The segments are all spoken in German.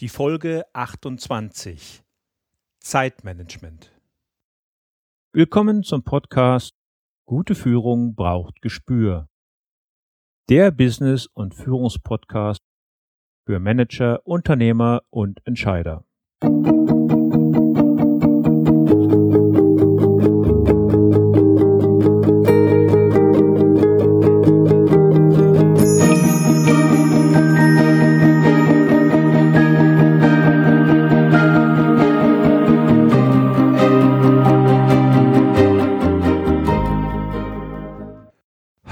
Die Folge 28 Zeitmanagement. Willkommen zum Podcast Gute Führung braucht Gespür. Der Business- und Führungspodcast für Manager, Unternehmer und Entscheider.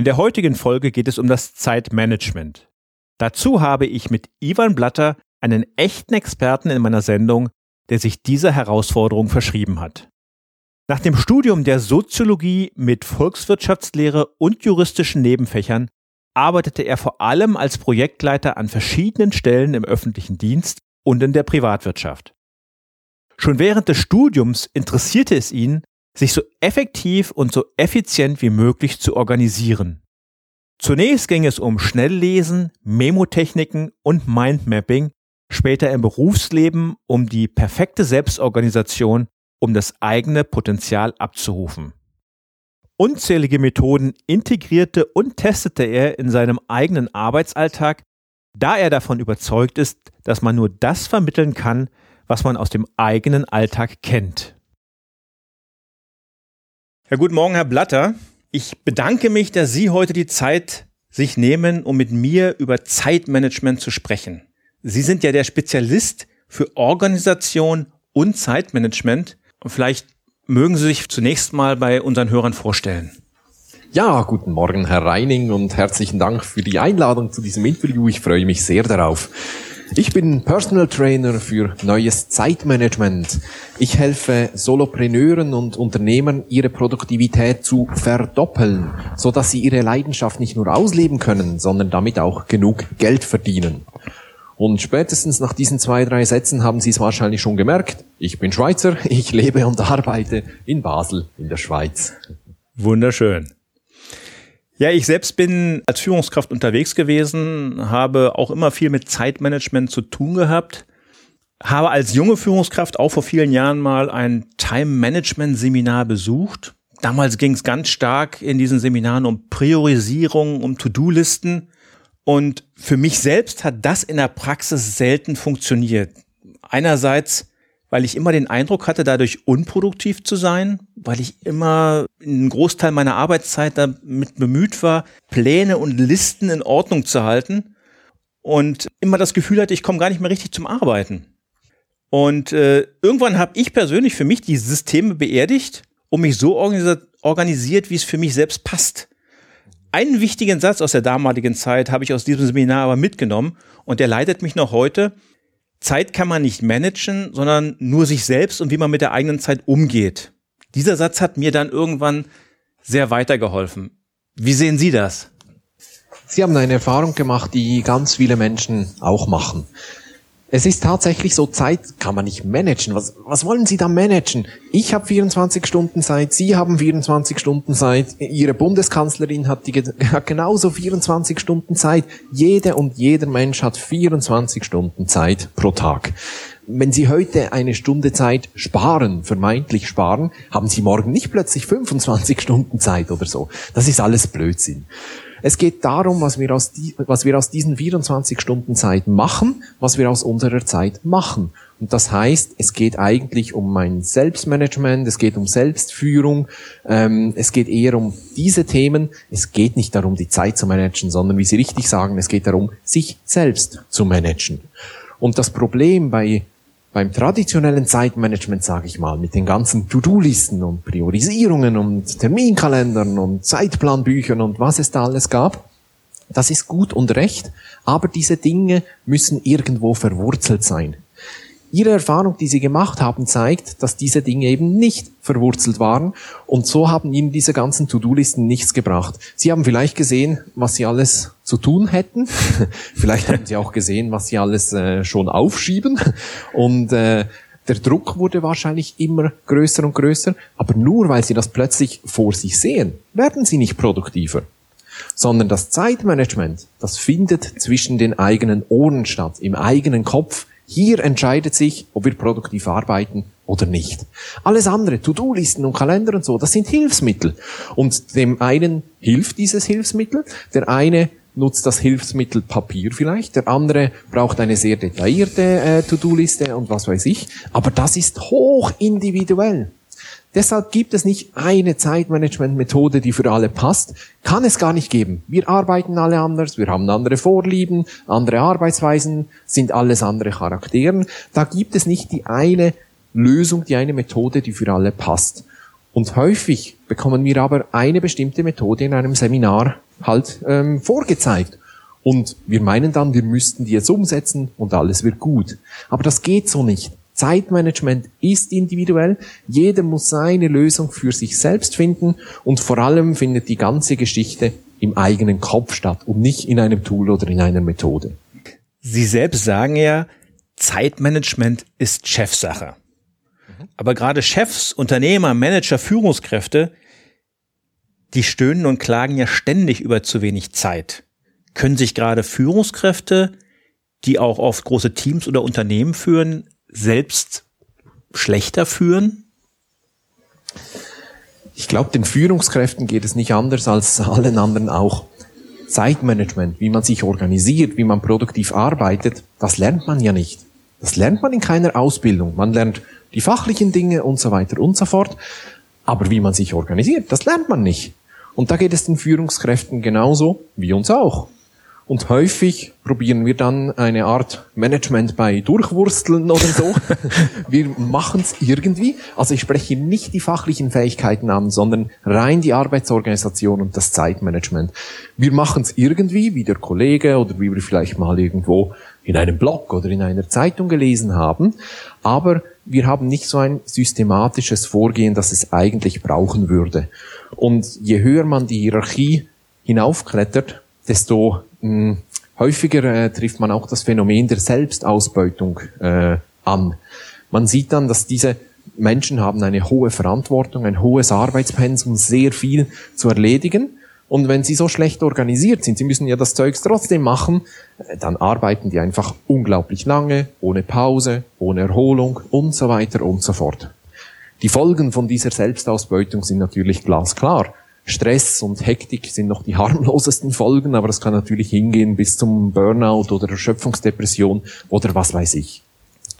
In der heutigen Folge geht es um das Zeitmanagement. Dazu habe ich mit Ivan Blatter einen echten Experten in meiner Sendung, der sich dieser Herausforderung verschrieben hat. Nach dem Studium der Soziologie mit Volkswirtschaftslehre und juristischen Nebenfächern arbeitete er vor allem als Projektleiter an verschiedenen Stellen im öffentlichen Dienst und in der Privatwirtschaft. Schon während des Studiums interessierte es ihn, sich so effektiv und so effizient wie möglich zu organisieren. Zunächst ging es um Schnelllesen, Memotechniken und Mindmapping, später im Berufsleben um die perfekte Selbstorganisation, um das eigene Potenzial abzurufen. Unzählige Methoden integrierte und testete er in seinem eigenen Arbeitsalltag, da er davon überzeugt ist, dass man nur das vermitteln kann, was man aus dem eigenen Alltag kennt. Ja, guten Morgen, Herr Blatter. Ich bedanke mich, dass Sie heute die Zeit sich nehmen, um mit mir über Zeitmanagement zu sprechen. Sie sind ja der Spezialist für Organisation und Zeitmanagement. Und vielleicht mögen Sie sich zunächst mal bei unseren Hörern vorstellen. Ja, guten Morgen, Herr Reining, und herzlichen Dank für die Einladung zu diesem Interview. Ich freue mich sehr darauf. Ich bin Personal Trainer für neues Zeitmanagement. Ich helfe Solopreneuren und Unternehmern, ihre Produktivität zu verdoppeln, so dass sie ihre Leidenschaft nicht nur ausleben können, sondern damit auch genug Geld verdienen. Und spätestens nach diesen zwei, drei Sätzen haben Sie es wahrscheinlich schon gemerkt. Ich bin Schweizer, ich lebe und arbeite in Basel in der Schweiz. Wunderschön. Ja, ich selbst bin als Führungskraft unterwegs gewesen, habe auch immer viel mit Zeitmanagement zu tun gehabt, habe als junge Führungskraft auch vor vielen Jahren mal ein Time-Management-Seminar besucht. Damals ging es ganz stark in diesen Seminaren um Priorisierung, um To-Do-Listen. Und für mich selbst hat das in der Praxis selten funktioniert. Einerseits weil ich immer den Eindruck hatte, dadurch unproduktiv zu sein, weil ich immer einen Großteil meiner Arbeitszeit damit bemüht war, Pläne und Listen in Ordnung zu halten und immer das Gefühl hatte, ich komme gar nicht mehr richtig zum Arbeiten. Und äh, irgendwann habe ich persönlich für mich die Systeme beerdigt und mich so organisiert, wie es für mich selbst passt. Einen wichtigen Satz aus der damaligen Zeit habe ich aus diesem Seminar aber mitgenommen und der leitet mich noch heute. Zeit kann man nicht managen, sondern nur sich selbst und wie man mit der eigenen Zeit umgeht. Dieser Satz hat mir dann irgendwann sehr weitergeholfen. Wie sehen Sie das? Sie haben eine Erfahrung gemacht, die ganz viele Menschen auch machen. Es ist tatsächlich so, Zeit kann man nicht managen. Was, was wollen Sie da managen? Ich habe 24 Stunden Zeit, Sie haben 24 Stunden Zeit, Ihre Bundeskanzlerin hat, die, hat genauso 24 Stunden Zeit. Jede und jeder Mensch hat 24 Stunden Zeit pro Tag. Wenn Sie heute eine Stunde Zeit sparen, vermeintlich sparen, haben Sie morgen nicht plötzlich 25 Stunden Zeit oder so. Das ist alles Blödsinn. Es geht darum, was wir aus, die, was wir aus diesen 24 Stunden Zeit machen, was wir aus unserer Zeit machen. Und das heißt, es geht eigentlich um mein Selbstmanagement, es geht um Selbstführung, ähm, es geht eher um diese Themen. Es geht nicht darum, die Zeit zu managen, sondern wie Sie richtig sagen, es geht darum, sich selbst zu managen. Und das Problem bei beim traditionellen Zeitmanagement, sage ich mal, mit den ganzen To-Do-Listen und Priorisierungen und Terminkalendern und Zeitplanbüchern und was es da alles gab, das ist gut und recht, aber diese Dinge müssen irgendwo verwurzelt sein. Ihre Erfahrung, die Sie gemacht haben, zeigt, dass diese Dinge eben nicht verwurzelt waren. Und so haben Ihnen diese ganzen To-Do-Listen nichts gebracht. Sie haben vielleicht gesehen, was Sie alles zu tun hätten. vielleicht haben Sie auch gesehen, was Sie alles äh, schon aufschieben. Und äh, der Druck wurde wahrscheinlich immer größer und größer, aber nur weil Sie das plötzlich vor sich sehen, werden Sie nicht produktiver. Sondern das Zeitmanagement, das findet zwischen den eigenen Ohren statt, im eigenen Kopf, hier entscheidet sich, ob wir produktiv arbeiten oder nicht. Alles andere, To-Do-Listen und Kalender und so, das sind Hilfsmittel. Und dem einen hilft dieses Hilfsmittel, der eine nutzt das Hilfsmittel Papier vielleicht, der andere braucht eine sehr detaillierte äh, To-Do-Liste und was weiß ich. Aber das ist hoch individuell. Deshalb gibt es nicht eine Zeitmanagement-Methode, die für alle passt. Kann es gar nicht geben. Wir arbeiten alle anders, wir haben andere Vorlieben, andere Arbeitsweisen, sind alles andere Charakteren. Da gibt es nicht die eine Lösung, die eine Methode, die für alle passt. Und häufig bekommen wir aber eine bestimmte Methode in einem Seminar halt ähm, vorgezeigt. Und wir meinen dann, wir müssten die jetzt umsetzen und alles wird gut. Aber das geht so nicht. Zeitmanagement ist individuell. Jeder muss seine Lösung für sich selbst finden und vor allem findet die ganze Geschichte im eigenen Kopf statt und nicht in einem Tool oder in einer Methode. Sie selbst sagen ja, Zeitmanagement ist Chefsache. Aber gerade Chefs, Unternehmer, Manager, Führungskräfte, die stöhnen und klagen ja ständig über zu wenig Zeit. Können sich gerade Führungskräfte, die auch oft große Teams oder Unternehmen führen, selbst schlechter führen? Ich glaube, den Führungskräften geht es nicht anders als allen anderen auch. Zeitmanagement, wie man sich organisiert, wie man produktiv arbeitet, das lernt man ja nicht. Das lernt man in keiner Ausbildung. Man lernt die fachlichen Dinge und so weiter und so fort. Aber wie man sich organisiert, das lernt man nicht. Und da geht es den Führungskräften genauso wie uns auch. Und häufig probieren wir dann eine Art Management bei Durchwursteln oder so. wir machen es irgendwie. Also ich spreche nicht die fachlichen Fähigkeiten an, sondern rein die Arbeitsorganisation und das Zeitmanagement. Wir machen es irgendwie, wie der Kollege oder wie wir vielleicht mal irgendwo in einem Blog oder in einer Zeitung gelesen haben. Aber wir haben nicht so ein systematisches Vorgehen, das es eigentlich brauchen würde. Und je höher man die Hierarchie hinaufklettert, desto mh, häufiger äh, trifft man auch das Phänomen der Selbstausbeutung äh, an. Man sieht dann, dass diese Menschen haben eine hohe Verantwortung, ein hohes Arbeitspensum, sehr viel zu erledigen. Und wenn sie so schlecht organisiert sind, sie müssen ja das Zeugs trotzdem machen, äh, dann arbeiten die einfach unglaublich lange, ohne Pause, ohne Erholung und so weiter und so fort. Die Folgen von dieser Selbstausbeutung sind natürlich glasklar. Stress und Hektik sind noch die harmlosesten Folgen, aber das kann natürlich hingehen bis zum Burnout oder Erschöpfungsdepression oder was weiß ich.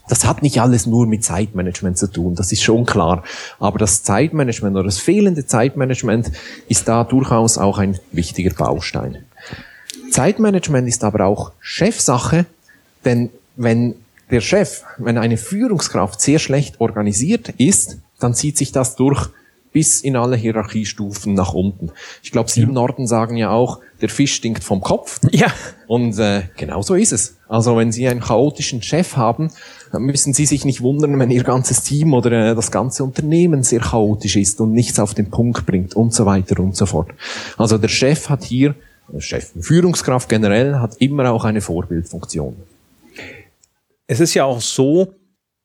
Das hat nicht alles nur mit Zeitmanagement zu tun, das ist schon klar. Aber das Zeitmanagement oder das fehlende Zeitmanagement ist da durchaus auch ein wichtiger Baustein. Zeitmanagement ist aber auch Chefsache, denn wenn der Chef, wenn eine Führungskraft sehr schlecht organisiert ist, dann zieht sich das durch bis in alle Hierarchiestufen nach unten. Ich glaube, Sie im Norden sagen ja auch, der Fisch stinkt vom Kopf. Ja. Und äh, genau so ist es. Also wenn Sie einen chaotischen Chef haben, dann müssen Sie sich nicht wundern, wenn Ihr ganzes Team oder äh, das ganze Unternehmen sehr chaotisch ist und nichts auf den Punkt bringt und so weiter und so fort. Also der Chef hat hier, der Chef, Führungskraft generell, hat immer auch eine Vorbildfunktion. Es ist ja auch so,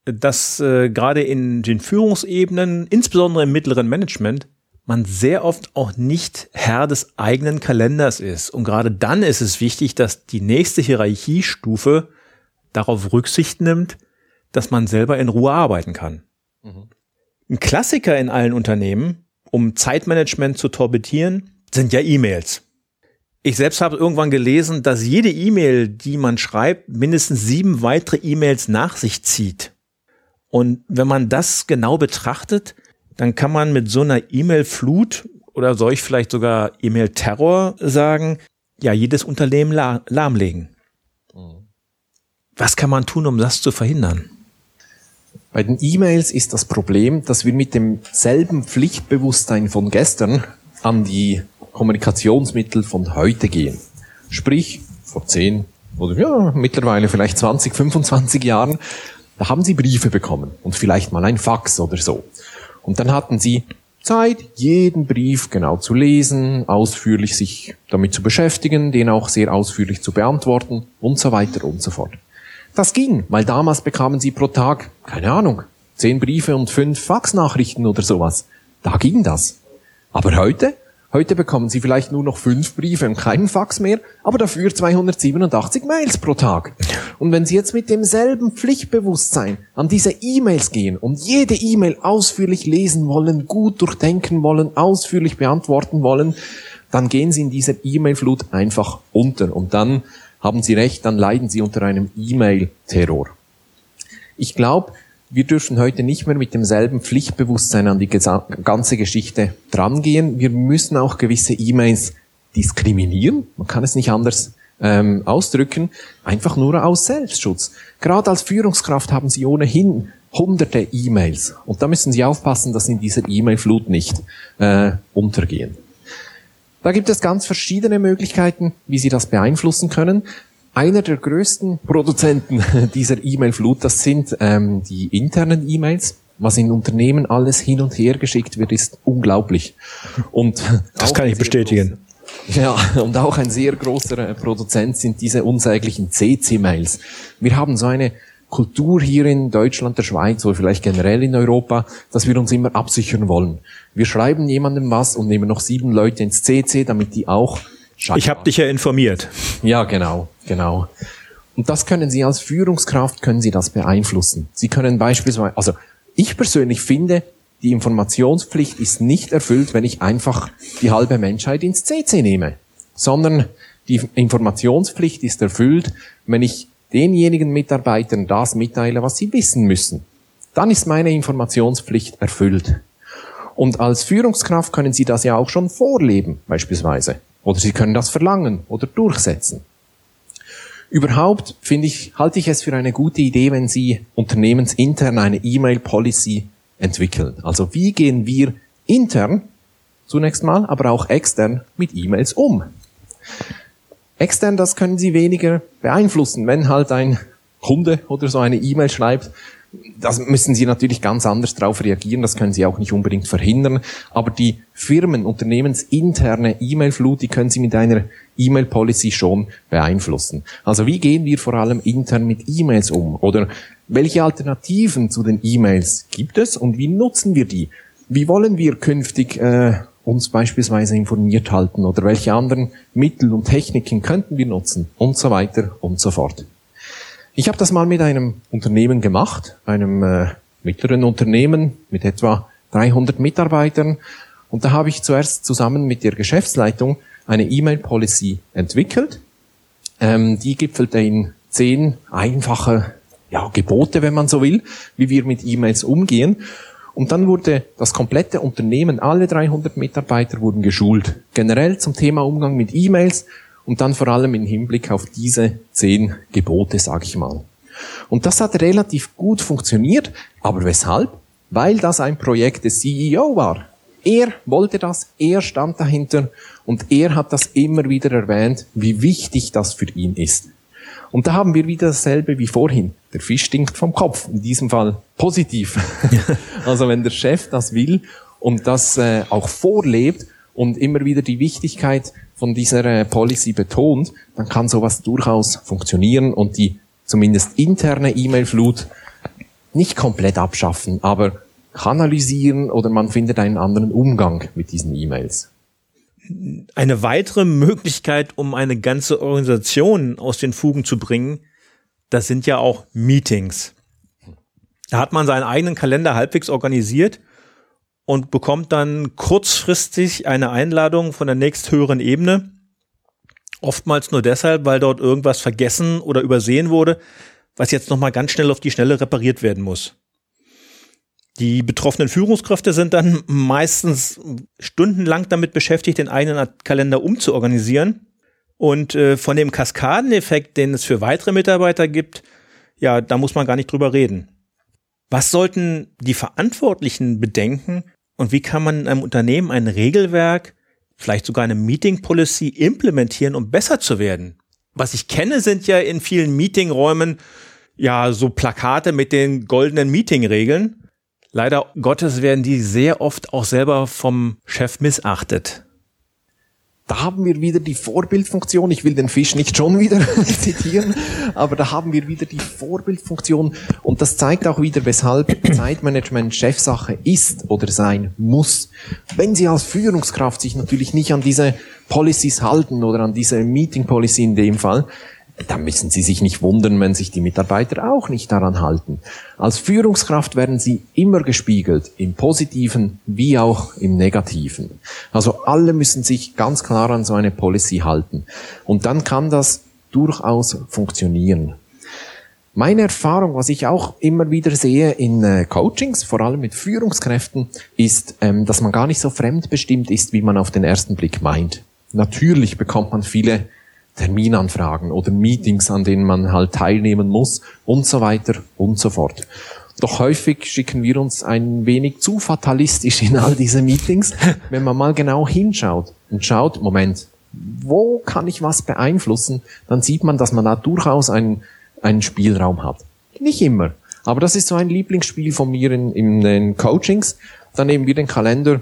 dass äh, gerade in den Führungsebenen, insbesondere im mittleren Management, man sehr oft auch nicht Herr des eigenen Kalenders ist. Und gerade dann ist es wichtig, dass die nächste Hierarchiestufe darauf Rücksicht nimmt, dass man selber in Ruhe arbeiten kann. Mhm. Ein Klassiker in allen Unternehmen, um Zeitmanagement zu torpedieren, sind ja E-Mails. Ich selbst habe irgendwann gelesen, dass jede E-Mail, die man schreibt, mindestens sieben weitere E-Mails nach sich zieht. Und wenn man das genau betrachtet, dann kann man mit so einer E-Mail-Flut oder soll ich vielleicht sogar E-Mail-Terror sagen, ja, jedes Unternehmen lah lahmlegen. Was kann man tun, um das zu verhindern? Bei den E-Mails ist das Problem, dass wir mit demselben Pflichtbewusstsein von gestern an die Kommunikationsmittel von heute gehen. Sprich, vor 10 oder ja, mittlerweile vielleicht 20, 25 Jahren Da haben Sie Briefe bekommen und vielleicht mal ein Fax oder so. Und dann hatten Sie Zeit, jeden Brief genau zu lesen, ausführlich sich damit zu beschäftigen, den auch sehr ausführlich zu beantworten und so weiter und so fort. Das ging, weil damals bekamen Sie pro Tag, keine Ahnung, zehn Briefe und fünf Faxnachrichten oder sowas. Da ging das. Aber heute? Heute bekommen Sie vielleicht nur noch fünf Briefe und keinen Fax mehr, aber dafür 287 Mails pro Tag. Und wenn Sie jetzt mit demselben Pflichtbewusstsein an diese E-Mails gehen und jede E-Mail ausführlich lesen wollen, gut durchdenken wollen, ausführlich beantworten wollen, dann gehen Sie in dieser E-Mail-Flut einfach unter. Und dann haben Sie recht, dann leiden Sie unter einem E-Mail-Terror. Ich glaube, wir dürfen heute nicht mehr mit demselben Pflichtbewusstsein an die ganze Geschichte drangehen. Wir müssen auch gewisse E-Mails diskriminieren. Man kann es nicht anders ähm, ausdrücken. Einfach nur aus Selbstschutz. Gerade als Führungskraft haben Sie ohnehin hunderte E-Mails. Und da müssen Sie aufpassen, dass Sie in dieser E-Mail-Flut nicht äh, untergehen. Da gibt es ganz verschiedene Möglichkeiten, wie Sie das beeinflussen können. Einer der größten Produzenten dieser E-Mail-Flut, das sind ähm, die internen E-Mails. Was in Unternehmen alles hin und her geschickt wird, ist unglaublich. Und das kann ich bestätigen. Ja, und auch ein sehr großer äh, Produzent sind diese unsäglichen CC-Mails. Wir haben so eine Kultur hier in Deutschland, der Schweiz oder vielleicht generell in Europa, dass wir uns immer absichern wollen. Wir schreiben jemandem was und nehmen noch sieben Leute ins CC, damit die auch Scheinbar. Ich habe dich ja informiert. Ja, genau, genau. Und das können Sie als Führungskraft, können Sie das beeinflussen. Sie können beispielsweise, also ich persönlich finde, die Informationspflicht ist nicht erfüllt, wenn ich einfach die halbe Menschheit ins CC nehme, sondern die Informationspflicht ist erfüllt, wenn ich denjenigen Mitarbeitern das mitteile, was sie wissen müssen. Dann ist meine Informationspflicht erfüllt. Und als Führungskraft können Sie das ja auch schon vorleben, beispielsweise. Oder Sie können das verlangen oder durchsetzen. Überhaupt finde ich, halte ich es für eine gute Idee, wenn Sie unternehmensintern eine E-Mail-Policy entwickeln. Also wie gehen wir intern zunächst mal, aber auch extern mit E-Mails um? Extern, das können Sie weniger beeinflussen. Wenn halt ein Kunde oder so eine E-Mail schreibt, das müssen Sie natürlich ganz anders darauf reagieren, das können Sie auch nicht unbedingt verhindern, aber die Firmen, unternehmensinterne E-Mail-Flut, die können Sie mit einer E-Mail-Policy schon beeinflussen. Also wie gehen wir vor allem intern mit E-Mails um? Oder welche Alternativen zu den E-Mails gibt es und wie nutzen wir die? Wie wollen wir künftig äh, uns beispielsweise informiert halten oder welche anderen Mittel und Techniken könnten wir nutzen und so weiter und so fort. Ich habe das mal mit einem Unternehmen gemacht, einem äh, mittleren Unternehmen mit etwa 300 Mitarbeitern. Und da habe ich zuerst zusammen mit der Geschäftsleitung eine E-Mail-Policy entwickelt. Ähm, die gipfelte in zehn einfache ja, Gebote, wenn man so will, wie wir mit E-Mails umgehen. Und dann wurde das komplette Unternehmen, alle 300 Mitarbeiter wurden geschult. Generell zum Thema Umgang mit E-Mails und dann vor allem im Hinblick auf diese zehn Gebote, sag ich mal. Und das hat relativ gut funktioniert, aber weshalb? Weil das ein Projekt des CEO war. Er wollte das, er stand dahinter und er hat das immer wieder erwähnt, wie wichtig das für ihn ist. Und da haben wir wieder dasselbe wie vorhin. Der Fisch stinkt vom Kopf, in diesem Fall positiv. also wenn der Chef das will und das äh, auch vorlebt und immer wieder die Wichtigkeit von dieser äh, Policy betont, dann kann sowas durchaus funktionieren und die zumindest interne E-Mail-Flut nicht komplett abschaffen, aber kanalisieren oder man findet einen anderen Umgang mit diesen E-Mails. Eine weitere Möglichkeit, um eine ganze Organisation aus den Fugen zu bringen, das sind ja auch Meetings. Da hat man seinen eigenen Kalender halbwegs organisiert und bekommt dann kurzfristig eine Einladung von der nächsthöheren Ebene. Oftmals nur deshalb, weil dort irgendwas vergessen oder übersehen wurde, was jetzt nochmal ganz schnell auf die Schnelle repariert werden muss. Die betroffenen Führungskräfte sind dann meistens stundenlang damit beschäftigt, den eigenen Kalender umzuorganisieren. Und äh, von dem Kaskadeneffekt, den es für weitere Mitarbeiter gibt, ja, da muss man gar nicht drüber reden. Was sollten die Verantwortlichen bedenken, und wie kann man in einem Unternehmen ein Regelwerk, vielleicht sogar eine Meeting Policy implementieren, um besser zu werden? Was ich kenne, sind ja in vielen Meetingräumen ja so Plakate mit den goldenen Meeting-Regeln. Leider Gottes werden die sehr oft auch selber vom Chef missachtet. Da haben wir wieder die Vorbildfunktion. Ich will den Fisch nicht schon wieder zitieren, aber da haben wir wieder die Vorbildfunktion. Und das zeigt auch wieder, weshalb Zeitmanagement Chefsache ist oder sein muss. Wenn Sie als Führungskraft sich natürlich nicht an diese Policies halten oder an diese Meeting Policy in dem Fall, dann müssen Sie sich nicht wundern, wenn sich die Mitarbeiter auch nicht daran halten. Als Führungskraft werden Sie immer gespiegelt, im positiven wie auch im negativen. Also alle müssen sich ganz klar an so eine Policy halten. Und dann kann das durchaus funktionieren. Meine Erfahrung, was ich auch immer wieder sehe in äh, Coachings, vor allem mit Führungskräften, ist, ähm, dass man gar nicht so fremdbestimmt ist, wie man auf den ersten Blick meint. Natürlich bekommt man viele Terminanfragen oder Meetings, an denen man halt teilnehmen muss und so weiter und so fort. Doch häufig schicken wir uns ein wenig zu fatalistisch in all diese Meetings, wenn man mal genau hinschaut und schaut, Moment, wo kann ich was beeinflussen, dann sieht man, dass man da durchaus einen, einen Spielraum hat. Nicht immer, aber das ist so ein Lieblingsspiel von mir in, in den Coachings. Dann nehmen wir den Kalender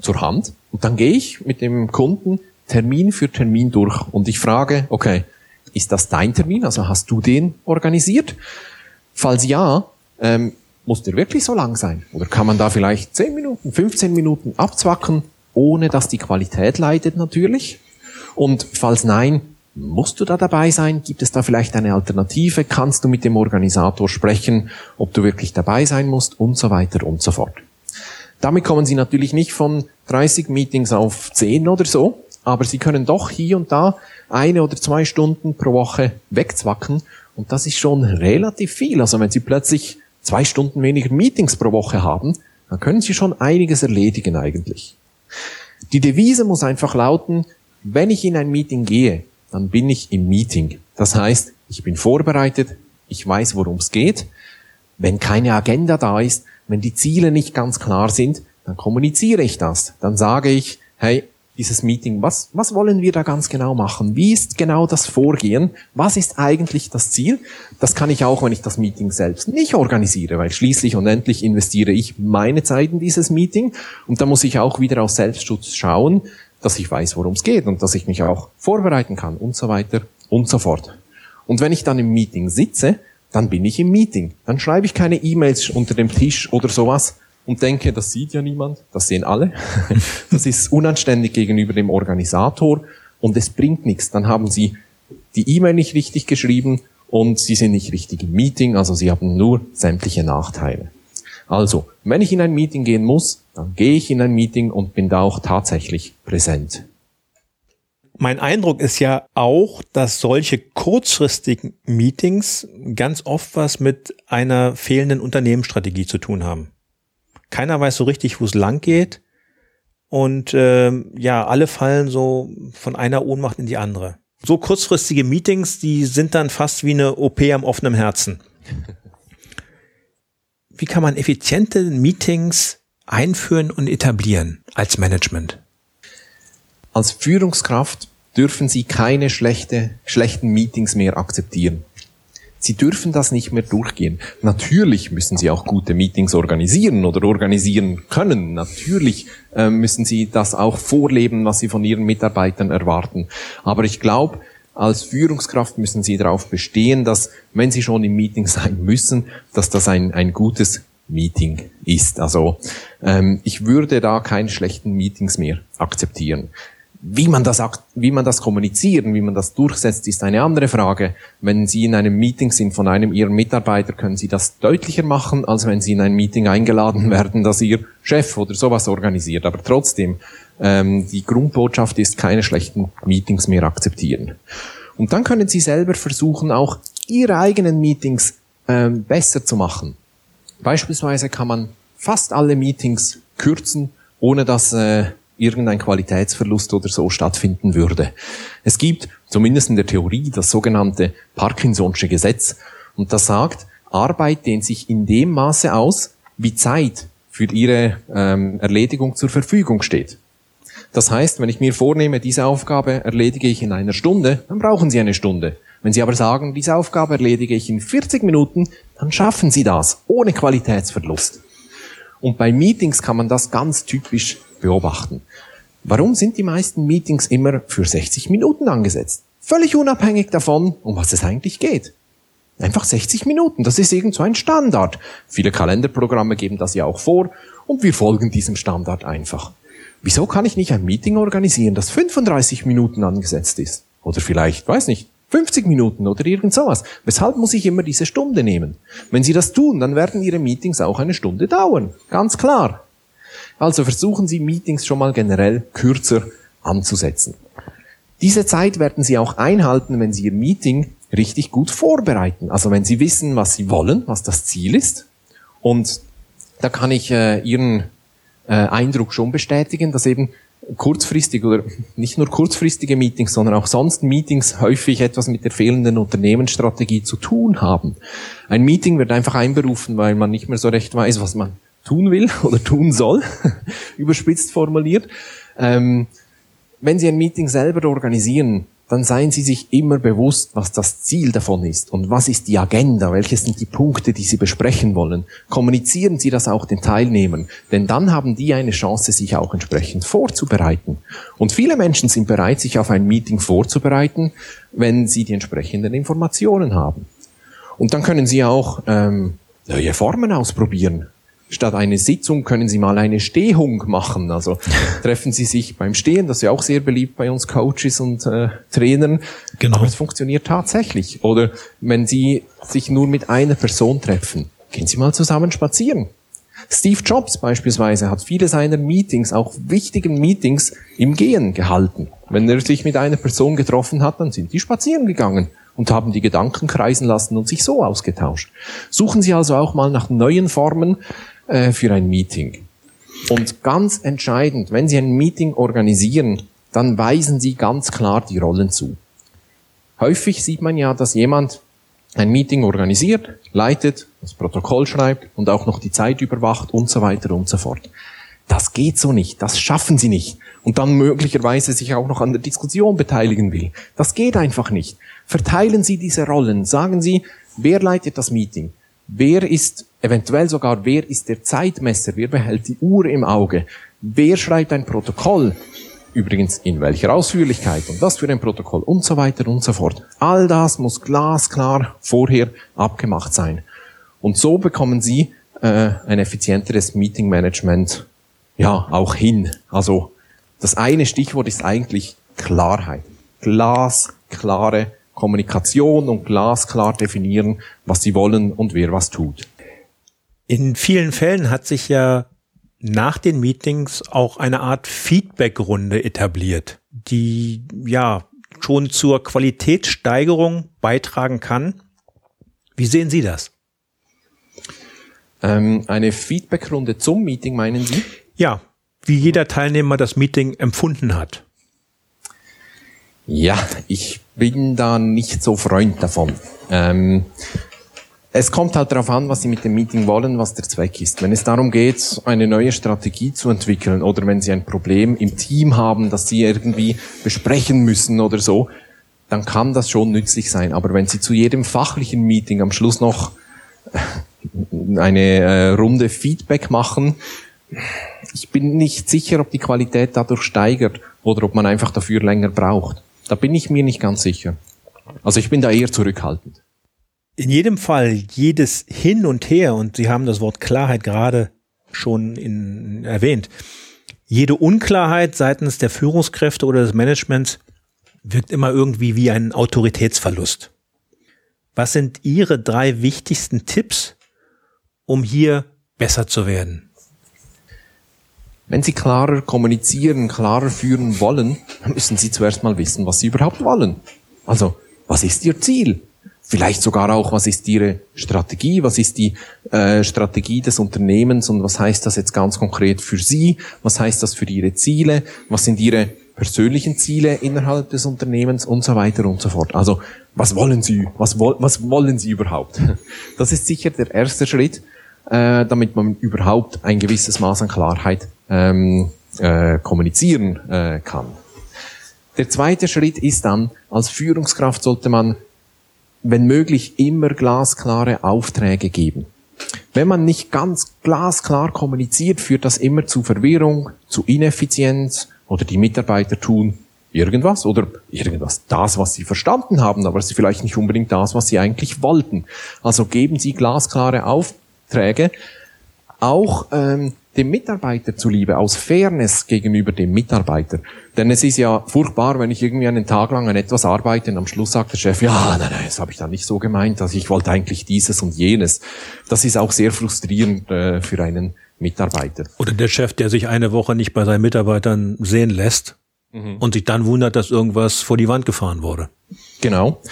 zur Hand und dann gehe ich mit dem Kunden Termin für Termin durch und ich frage, okay, ist das dein Termin? Also hast du den organisiert? Falls ja, ähm, muss der wirklich so lang sein? Oder kann man da vielleicht 10 Minuten, 15 Minuten abzwacken, ohne dass die Qualität leidet natürlich? Und falls nein, musst du da dabei sein? Gibt es da vielleicht eine Alternative? Kannst du mit dem Organisator sprechen, ob du wirklich dabei sein musst? Und so weiter und so fort. Damit kommen Sie natürlich nicht von 30 Meetings auf 10 oder so, aber sie können doch hier und da eine oder zwei Stunden pro Woche wegzwacken und das ist schon relativ viel. Also wenn Sie plötzlich zwei Stunden weniger Meetings pro Woche haben, dann können Sie schon einiges erledigen eigentlich. Die Devise muss einfach lauten, wenn ich in ein Meeting gehe, dann bin ich im Meeting. Das heißt, ich bin vorbereitet, ich weiß, worum es geht. Wenn keine Agenda da ist, wenn die Ziele nicht ganz klar sind, dann kommuniziere ich das. Dann sage ich, hey, dieses Meeting, was, was wollen wir da ganz genau machen? Wie ist genau das Vorgehen? Was ist eigentlich das Ziel? Das kann ich auch, wenn ich das Meeting selbst nicht organisiere, weil schließlich und endlich investiere ich meine Zeit in dieses Meeting und da muss ich auch wieder aus Selbstschutz schauen, dass ich weiß, worum es geht und dass ich mich auch vorbereiten kann und so weiter und so fort. Und wenn ich dann im Meeting sitze, dann bin ich im Meeting. Dann schreibe ich keine E-Mails unter dem Tisch oder sowas, und denke, das sieht ja niemand, das sehen alle. Das ist unanständig gegenüber dem Organisator und es bringt nichts. Dann haben Sie die E-Mail nicht richtig geschrieben und Sie sind nicht richtig im Meeting, also Sie haben nur sämtliche Nachteile. Also, wenn ich in ein Meeting gehen muss, dann gehe ich in ein Meeting und bin da auch tatsächlich präsent. Mein Eindruck ist ja auch, dass solche kurzfristigen Meetings ganz oft was mit einer fehlenden Unternehmensstrategie zu tun haben. Keiner weiß so richtig, wo es lang geht. Und ähm, ja, alle fallen so von einer Ohnmacht in die andere. So kurzfristige Meetings, die sind dann fast wie eine OP am offenen Herzen. Wie kann man effiziente Meetings einführen und etablieren als Management? Als Führungskraft dürfen Sie keine schlechte, schlechten Meetings mehr akzeptieren. Sie dürfen das nicht mehr durchgehen. Natürlich müssen Sie auch gute Meetings organisieren oder organisieren können. Natürlich äh, müssen Sie das auch vorleben, was Sie von Ihren Mitarbeitern erwarten. Aber ich glaube, als Führungskraft müssen Sie darauf bestehen, dass, wenn Sie schon im Meeting sein müssen, dass das ein, ein gutes Meeting ist. Also ähm, ich würde da keine schlechten Meetings mehr akzeptieren. Wie man das, wie man das kommunizieren, wie man das durchsetzt, ist eine andere Frage. Wenn Sie in einem Meeting sind von einem Ihrer Mitarbeiter, können Sie das deutlicher machen, als wenn Sie in ein Meeting eingeladen werden, das Ihr Chef oder sowas organisiert. Aber trotzdem, ähm, die Grundbotschaft ist, keine schlechten Meetings mehr akzeptieren. Und dann können Sie selber versuchen, auch Ihre eigenen Meetings ähm, besser zu machen. Beispielsweise kann man fast alle Meetings kürzen, ohne dass äh, irgendein Qualitätsverlust oder so stattfinden würde. Es gibt, zumindest in der Theorie, das sogenannte Parkinson'sche Gesetz. Und das sagt, Arbeit dehnt sich in dem Maße aus, wie Zeit für ihre ähm, Erledigung zur Verfügung steht. Das heißt, wenn ich mir vornehme, diese Aufgabe erledige ich in einer Stunde, dann brauchen Sie eine Stunde. Wenn Sie aber sagen, diese Aufgabe erledige ich in 40 Minuten, dann schaffen Sie das ohne Qualitätsverlust. Und bei Meetings kann man das ganz typisch beobachten. Warum sind die meisten Meetings immer für 60 Minuten angesetzt? Völlig unabhängig davon, um was es eigentlich geht. Einfach 60 Minuten, das ist irgend so ein Standard. Viele Kalenderprogramme geben das ja auch vor und wir folgen diesem Standard einfach. Wieso kann ich nicht ein Meeting organisieren, das 35 Minuten angesetzt ist? Oder vielleicht, weiß nicht, 50 Minuten oder irgend sowas. Weshalb muss ich immer diese Stunde nehmen? Wenn Sie das tun, dann werden Ihre Meetings auch eine Stunde dauern. Ganz klar. Also versuchen Sie Meetings schon mal generell kürzer anzusetzen. Diese Zeit werden Sie auch einhalten, wenn Sie Ihr Meeting richtig gut vorbereiten. Also wenn Sie wissen, was Sie wollen, was das Ziel ist. Und da kann ich äh, Ihren äh, Eindruck schon bestätigen, dass eben kurzfristig oder nicht nur kurzfristige Meetings, sondern auch sonst Meetings häufig etwas mit der fehlenden Unternehmensstrategie zu tun haben. Ein Meeting wird einfach einberufen, weil man nicht mehr so recht weiß, was man tun will oder tun soll, überspitzt formuliert. Ähm, wenn Sie ein Meeting selber organisieren, dann seien Sie sich immer bewusst, was das Ziel davon ist und was ist die Agenda, welche sind die Punkte, die Sie besprechen wollen. Kommunizieren Sie das auch den Teilnehmern, denn dann haben die eine Chance, sich auch entsprechend vorzubereiten. Und viele Menschen sind bereit, sich auf ein Meeting vorzubereiten, wenn sie die entsprechenden Informationen haben. Und dann können Sie auch ähm, neue Formen ausprobieren statt eine Sitzung können Sie mal eine Stehung machen. Also treffen Sie sich beim Stehen, das ist ja auch sehr beliebt bei uns Coaches und äh, Trainern. Genau. Aber es funktioniert tatsächlich. Oder wenn Sie sich nur mit einer Person treffen, gehen Sie mal zusammen spazieren. Steve Jobs beispielsweise hat viele seiner Meetings, auch wichtigen Meetings, im Gehen gehalten. Wenn er sich mit einer Person getroffen hat, dann sind die spazieren gegangen und haben die Gedanken kreisen lassen und sich so ausgetauscht. Suchen Sie also auch mal nach neuen Formen, äh, für ein Meeting. Und ganz entscheidend, wenn Sie ein Meeting organisieren, dann weisen Sie ganz klar die Rollen zu. Häufig sieht man ja, dass jemand ein Meeting organisiert, leitet, das Protokoll schreibt und auch noch die Zeit überwacht und so weiter und so fort. Das geht so nicht, das schaffen Sie nicht. Und dann möglicherweise sich auch noch an der Diskussion beteiligen will. Das geht einfach nicht. Verteilen Sie diese Rollen. Sagen Sie, wer leitet das Meeting? Wer ist eventuell sogar, wer ist der Zeitmesser? Wer behält die Uhr im Auge? Wer schreibt ein Protokoll? Übrigens in welcher Ausführlichkeit und was für ein Protokoll und so weiter und so fort. All das muss glasklar vorher abgemacht sein. Und so bekommen Sie äh, ein effizienteres Meeting Management ja auch hin. Also das eine Stichwort ist eigentlich Klarheit. Glasklare Kommunikation und glasklar definieren, was sie wollen und wer was tut. In vielen Fällen hat sich ja nach den Meetings auch eine Art Feedback-Runde etabliert, die ja schon zur Qualitätssteigerung beitragen kann. Wie sehen Sie das? Ähm, eine Feedback-Runde zum Meeting meinen Sie? Ja, wie jeder Teilnehmer das Meeting empfunden hat. Ja, ich bin da nicht so Freund davon. Ähm, es kommt halt darauf an, was Sie mit dem Meeting wollen, was der Zweck ist. Wenn es darum geht, eine neue Strategie zu entwickeln oder wenn Sie ein Problem im Team haben, das Sie irgendwie besprechen müssen oder so, dann kann das schon nützlich sein. Aber wenn Sie zu jedem fachlichen Meeting am Schluss noch eine äh, Runde Feedback machen, ich bin nicht sicher, ob die Qualität dadurch steigert oder ob man einfach dafür länger braucht. Da bin ich mir nicht ganz sicher. Also ich bin da eher zurückhaltend. In jedem Fall, jedes Hin und Her, und Sie haben das Wort Klarheit gerade schon in, erwähnt, jede Unklarheit seitens der Führungskräfte oder des Managements wirkt immer irgendwie wie ein Autoritätsverlust. Was sind Ihre drei wichtigsten Tipps, um hier besser zu werden? Wenn Sie klarer kommunizieren, klarer führen wollen, dann müssen Sie zuerst mal wissen, was Sie überhaupt wollen. Also, was ist Ihr Ziel? Vielleicht sogar auch, was ist Ihre Strategie? Was ist die äh, Strategie des Unternehmens und was heißt das jetzt ganz konkret für Sie? Was heißt das für Ihre Ziele? Was sind Ihre persönlichen Ziele innerhalb des Unternehmens und so weiter und so fort. Also, was wollen Sie? Was, wo, was wollen Sie überhaupt? Das ist sicher der erste Schritt, äh, damit man überhaupt ein gewisses Maß an Klarheit ähm, äh, kommunizieren äh, kann. Der zweite Schritt ist dann, als Führungskraft sollte man wenn möglich, immer glasklare Aufträge geben. Wenn man nicht ganz glasklar kommuniziert, führt das immer zu Verwirrung, zu Ineffizienz oder die Mitarbeiter tun irgendwas oder irgendwas, das, was sie verstanden haben, aber es ist vielleicht nicht unbedingt das, was sie eigentlich wollten. Also geben Sie glasklare Aufträge, auch ähm, dem Mitarbeiter zuliebe, aus Fairness gegenüber dem Mitarbeiter. Denn es ist ja furchtbar, wenn ich irgendwie einen Tag lang an etwas arbeite und am Schluss sagt der Chef, ja, nein, nein, das habe ich da nicht so gemeint, also ich wollte eigentlich dieses und jenes. Das ist auch sehr frustrierend äh, für einen Mitarbeiter. Oder der Chef, der sich eine Woche nicht bei seinen Mitarbeitern sehen lässt mhm. und sich dann wundert, dass irgendwas vor die Wand gefahren wurde. Genau.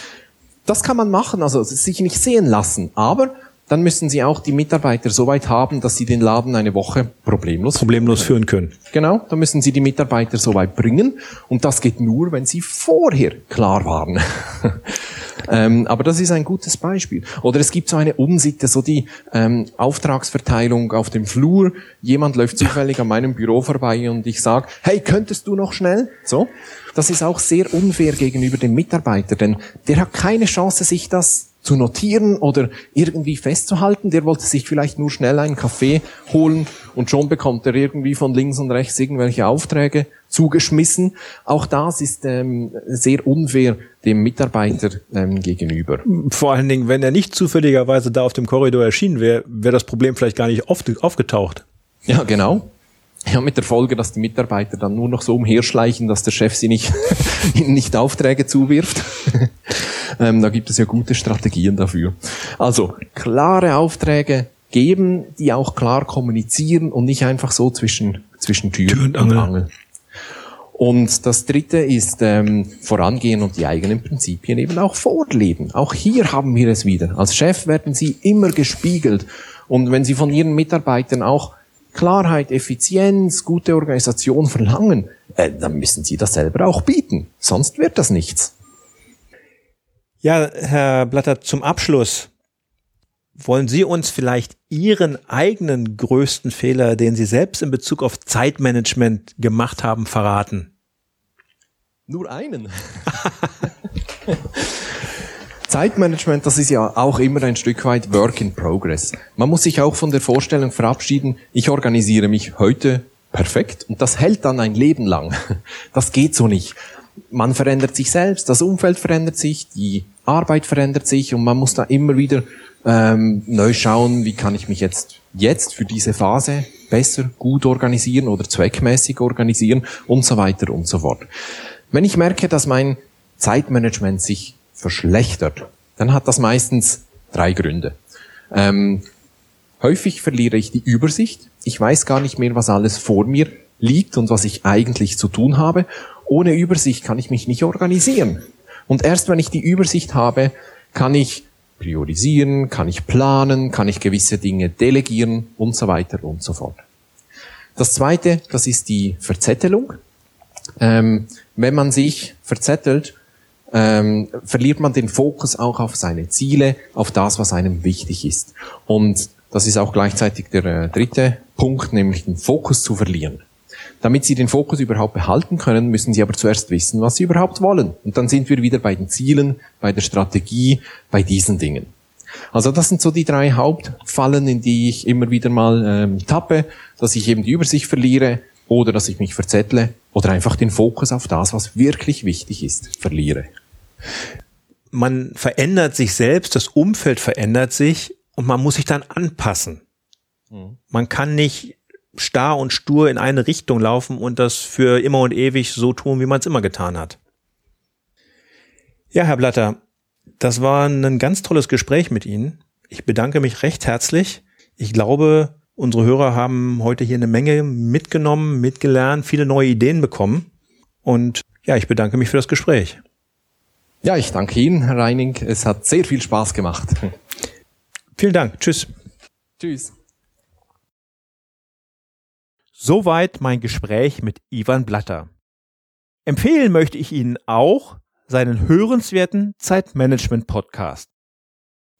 Das kann man machen, also sich nicht sehen lassen, aber dann müssen Sie auch die Mitarbeiter so weit haben, dass Sie den Laden eine Woche problemlos, problemlos führen können. Genau, da müssen Sie die Mitarbeiter so weit bringen und das geht nur, wenn Sie vorher klar waren. ähm, aber das ist ein gutes Beispiel. Oder es gibt so eine Unsitte, so die ähm, Auftragsverteilung auf dem Flur. Jemand läuft zufällig an meinem Büro vorbei und ich sage, hey, könntest du noch schnell? So, das ist auch sehr unfair gegenüber dem Mitarbeiter, denn der hat keine Chance, sich das zu notieren oder irgendwie festzuhalten. Der wollte sich vielleicht nur schnell einen Kaffee holen und schon bekommt er irgendwie von links und rechts irgendwelche Aufträge zugeschmissen. Auch das ist ähm, sehr unfair dem Mitarbeiter ähm, gegenüber. Vor allen Dingen, wenn er nicht zufälligerweise da auf dem Korridor erschienen wäre, wäre das Problem vielleicht gar nicht oft aufgetaucht. Ja, genau. Ja, mit der Folge, dass die Mitarbeiter dann nur noch so umherschleichen, dass der Chef sie nicht, ihnen nicht Aufträge zuwirft. Ähm, da gibt es ja gute Strategien dafür. Also, klare Aufträge geben, die auch klar kommunizieren und nicht einfach so zwischen, zwischen Tür, Tür und, und Angel. Angel. Und das dritte ist ähm, vorangehen und die eigenen Prinzipien eben auch vorleben. Auch hier haben wir es wieder. Als Chef werden Sie immer gespiegelt. Und wenn Sie von Ihren Mitarbeitern auch Klarheit, Effizienz, gute Organisation verlangen, äh, dann müssen Sie das selber auch bieten. Sonst wird das nichts. Ja, Herr Blatter, zum Abschluss. Wollen Sie uns vielleicht Ihren eigenen größten Fehler, den Sie selbst in Bezug auf Zeitmanagement gemacht haben, verraten? Nur einen. Zeitmanagement, das ist ja auch immer ein Stück weit Work in Progress. Man muss sich auch von der Vorstellung verabschieden, ich organisiere mich heute perfekt und das hält dann ein Leben lang. Das geht so nicht. Man verändert sich selbst, das Umfeld verändert sich, die Arbeit verändert sich und man muss da immer wieder ähm, neu schauen, wie kann ich mich jetzt jetzt für diese Phase besser, gut organisieren oder zweckmäßig organisieren und so weiter und so fort. Wenn ich merke, dass mein Zeitmanagement sich verschlechtert, dann hat das meistens drei Gründe. Ähm, häufig verliere ich die Übersicht. Ich weiß gar nicht mehr, was alles vor mir liegt und was ich eigentlich zu tun habe. Ohne Übersicht kann ich mich nicht organisieren. Und erst wenn ich die Übersicht habe, kann ich priorisieren, kann ich planen, kann ich gewisse Dinge delegieren und so weiter und so fort. Das zweite, das ist die Verzettelung. Ähm, wenn man sich verzettelt, ähm, verliert man den Fokus auch auf seine Ziele, auf das, was einem wichtig ist. Und das ist auch gleichzeitig der äh, dritte Punkt, nämlich den Fokus zu verlieren. Damit Sie den Fokus überhaupt behalten können, müssen Sie aber zuerst wissen, was Sie überhaupt wollen. Und dann sind wir wieder bei den Zielen, bei der Strategie, bei diesen Dingen. Also das sind so die drei Hauptfallen, in die ich immer wieder mal ähm, tappe, dass ich eben die Übersicht verliere oder dass ich mich verzettle oder einfach den Fokus auf das, was wirklich wichtig ist, verliere. Man verändert sich selbst, das Umfeld verändert sich und man muss sich dann anpassen. Mhm. Man kann nicht starr und stur in eine Richtung laufen und das für immer und ewig so tun, wie man es immer getan hat. Ja, Herr Blatter, das war ein ganz tolles Gespräch mit Ihnen. Ich bedanke mich recht herzlich. Ich glaube, unsere Hörer haben heute hier eine Menge mitgenommen, mitgelernt, viele neue Ideen bekommen. Und ja, ich bedanke mich für das Gespräch. Ja, ich danke Ihnen, Herr Reining. Es hat sehr viel Spaß gemacht. Vielen Dank. Tschüss. Tschüss. Soweit mein Gespräch mit Ivan Blatter. Empfehlen möchte ich Ihnen auch seinen hörenswerten Zeitmanagement-Podcast.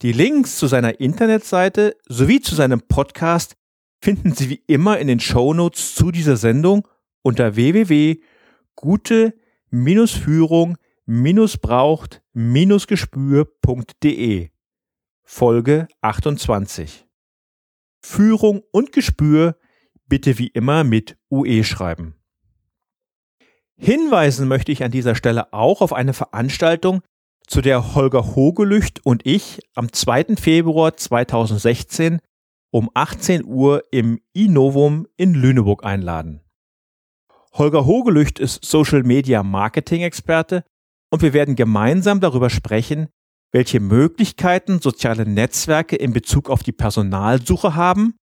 Die Links zu seiner Internetseite sowie zu seinem Podcast finden Sie wie immer in den Shownotes zu dieser Sendung unter www.gute-führung.de braucht-gespür.de Folge 28 Führung und Gespür bitte wie immer mit UE schreiben. Hinweisen möchte ich an dieser Stelle auch auf eine Veranstaltung, zu der Holger Hogelücht und ich am 2. Februar 2016 um 18 Uhr im iNovum in Lüneburg einladen. Holger Hogelücht ist Social Media Marketing Experte und wir werden gemeinsam darüber sprechen, welche Möglichkeiten soziale Netzwerke in Bezug auf die Personalsuche haben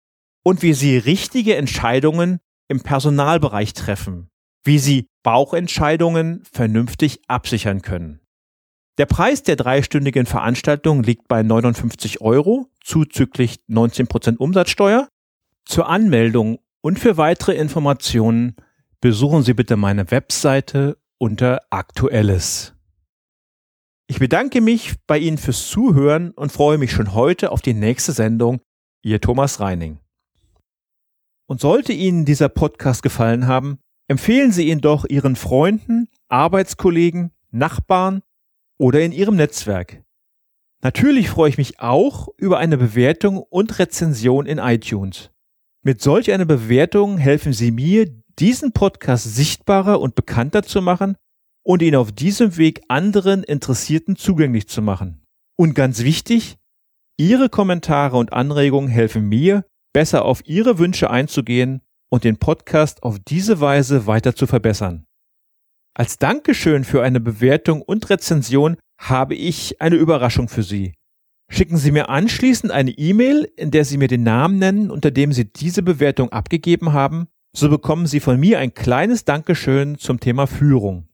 und wie sie richtige Entscheidungen im Personalbereich treffen, wie sie Bauchentscheidungen vernünftig absichern können. Der Preis der dreistündigen Veranstaltung liegt bei 59 Euro, zuzüglich 19% Umsatzsteuer. Zur Anmeldung und für weitere Informationen besuchen Sie bitte meine Webseite unter Aktuelles. Ich bedanke mich bei Ihnen fürs Zuhören und freue mich schon heute auf die nächste Sendung. Ihr Thomas Reining. Und sollte Ihnen dieser Podcast gefallen haben, empfehlen Sie ihn doch Ihren Freunden, Arbeitskollegen, Nachbarn oder in Ihrem Netzwerk. Natürlich freue ich mich auch über eine Bewertung und Rezension in iTunes. Mit solch einer Bewertung helfen Sie mir, diesen Podcast sichtbarer und bekannter zu machen und ihn auf diesem Weg anderen Interessierten zugänglich zu machen. Und ganz wichtig, Ihre Kommentare und Anregungen helfen mir, besser auf Ihre Wünsche einzugehen und den Podcast auf diese Weise weiter zu verbessern. Als Dankeschön für eine Bewertung und Rezension habe ich eine Überraschung für Sie. Schicken Sie mir anschließend eine E-Mail, in der Sie mir den Namen nennen, unter dem Sie diese Bewertung abgegeben haben, so bekommen Sie von mir ein kleines Dankeschön zum Thema Führung.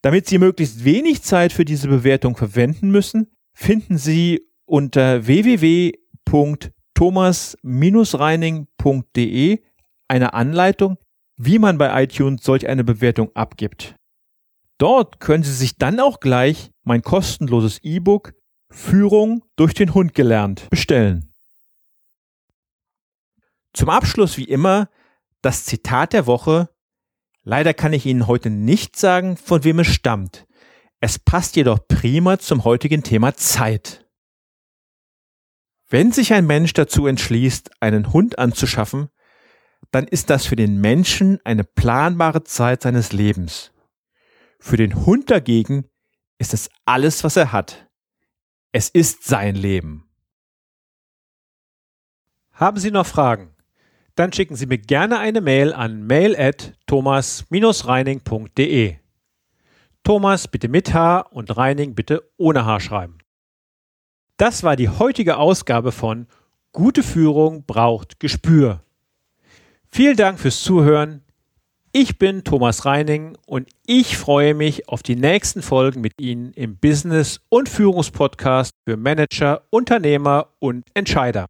Damit Sie möglichst wenig Zeit für diese Bewertung verwenden müssen, finden Sie unter www.thomas-reining.de eine Anleitung, wie man bei iTunes solch eine Bewertung abgibt. Dort können Sie sich dann auch gleich mein kostenloses E-Book Führung durch den Hund gelernt bestellen. Zum Abschluss wie immer das Zitat der Woche Leider kann ich Ihnen heute nicht sagen, von wem es stammt. Es passt jedoch prima zum heutigen Thema Zeit. Wenn sich ein Mensch dazu entschließt, einen Hund anzuschaffen, dann ist das für den Menschen eine planbare Zeit seines Lebens. Für den Hund dagegen ist es alles, was er hat. Es ist sein Leben. Haben Sie noch Fragen? dann schicken Sie mir gerne eine Mail an mail at thomas-reining.de. Thomas bitte mit H und Reining bitte ohne H schreiben. Das war die heutige Ausgabe von Gute Führung braucht Gespür. Vielen Dank fürs Zuhören. Ich bin Thomas Reining und ich freue mich auf die nächsten Folgen mit Ihnen im Business- und Führungspodcast für Manager, Unternehmer und Entscheider.